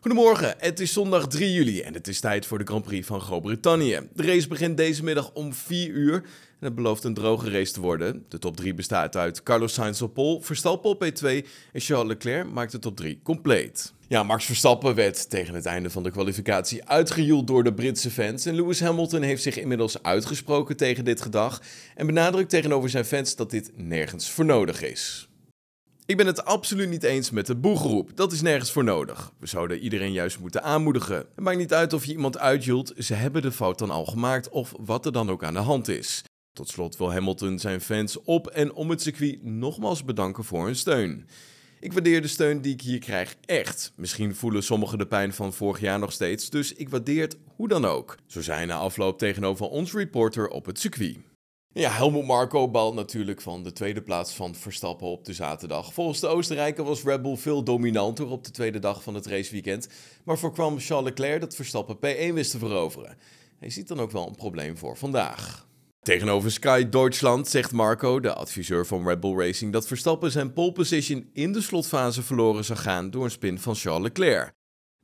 Goedemorgen, het is zondag 3 juli en het is tijd voor de Grand Prix van Groot-Brittannië. De race begint deze middag om 4 uur en het belooft een droge race te worden. De top 3 bestaat uit Carlos Sainz op pole, Verstappen op P2 en Charles Leclerc maakt de top 3 compleet. Ja, Max Verstappen werd tegen het einde van de kwalificatie uitgejoeld door de Britse fans en Lewis Hamilton heeft zich inmiddels uitgesproken tegen dit gedag en benadrukt tegenover zijn fans dat dit nergens voor nodig is. Ik ben het absoluut niet eens met de boegeroep. Dat is nergens voor nodig. We zouden iedereen juist moeten aanmoedigen. Het maakt niet uit of je iemand uitjoelt, ze hebben de fout dan al gemaakt of wat er dan ook aan de hand is. Tot slot wil Hamilton zijn fans op en om het circuit nogmaals bedanken voor hun steun. Ik waardeer de steun die ik hier krijg echt. Misschien voelen sommigen de pijn van vorig jaar nog steeds, dus ik waardeer het hoe dan ook. Zo zijn na afloop tegenover ons reporter op het circuit. Ja, Helmut Marko balt natuurlijk van de tweede plaats van Verstappen op de zaterdag. Volgens de Oostenrijker was Red Bull veel dominanter op de tweede dag van het raceweekend, maar voorkwam Charles Leclerc dat Verstappen P1 wist te veroveren. Hij ziet dan ook wel een probleem voor vandaag. Tegenover Sky Deutschland zegt Marco, de adviseur van Red Bull Racing, dat Verstappen zijn pole position in de slotfase verloren zou gaan door een spin van Charles Leclerc.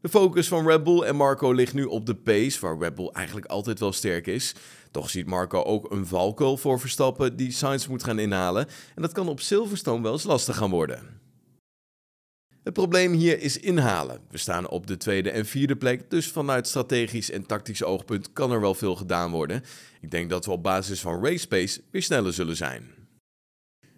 De focus van Red Bull en Marco ligt nu op de pace, waar Red Bull eigenlijk altijd wel sterk is. Toch ziet Marco ook een valkuil voor Verstappen die Sainz moet gaan inhalen en dat kan op Silverstone wel eens lastig gaan worden. Het probleem hier is inhalen. We staan op de tweede en vierde plek, dus vanuit strategisch en tactisch oogpunt kan er wel veel gedaan worden. Ik denk dat we op basis van race pace weer sneller zullen zijn.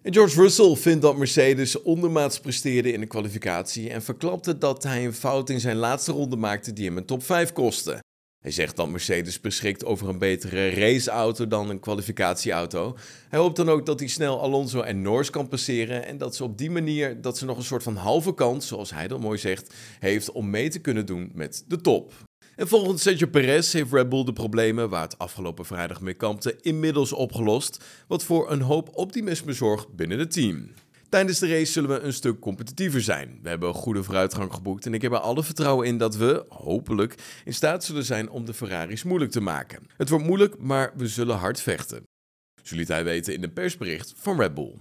George Russell vindt dat Mercedes ondermaats presteerde in de kwalificatie en verklapte dat hij een fout in zijn laatste ronde maakte die hem een top 5 kostte. Hij zegt dat Mercedes beschikt over een betere raceauto dan een kwalificatieauto. Hij hoopt dan ook dat hij snel Alonso en Norris kan passeren en dat ze op die manier dat ze nog een soort van halve kans, zoals hij dat mooi zegt, heeft om mee te kunnen doen met de top. En volgens Sergio Perez heeft Red Bull de problemen waar het afgelopen vrijdag mee kampte inmiddels opgelost, wat voor een hoop optimisme zorgt binnen het team. Tijdens de race zullen we een stuk competitiever zijn. We hebben een goede vooruitgang geboekt en ik heb er alle vertrouwen in dat we, hopelijk, in staat zullen zijn om de Ferraris moeilijk te maken. Het wordt moeilijk, maar we zullen hard vechten. Zo hij weten in een persbericht van Red Bull.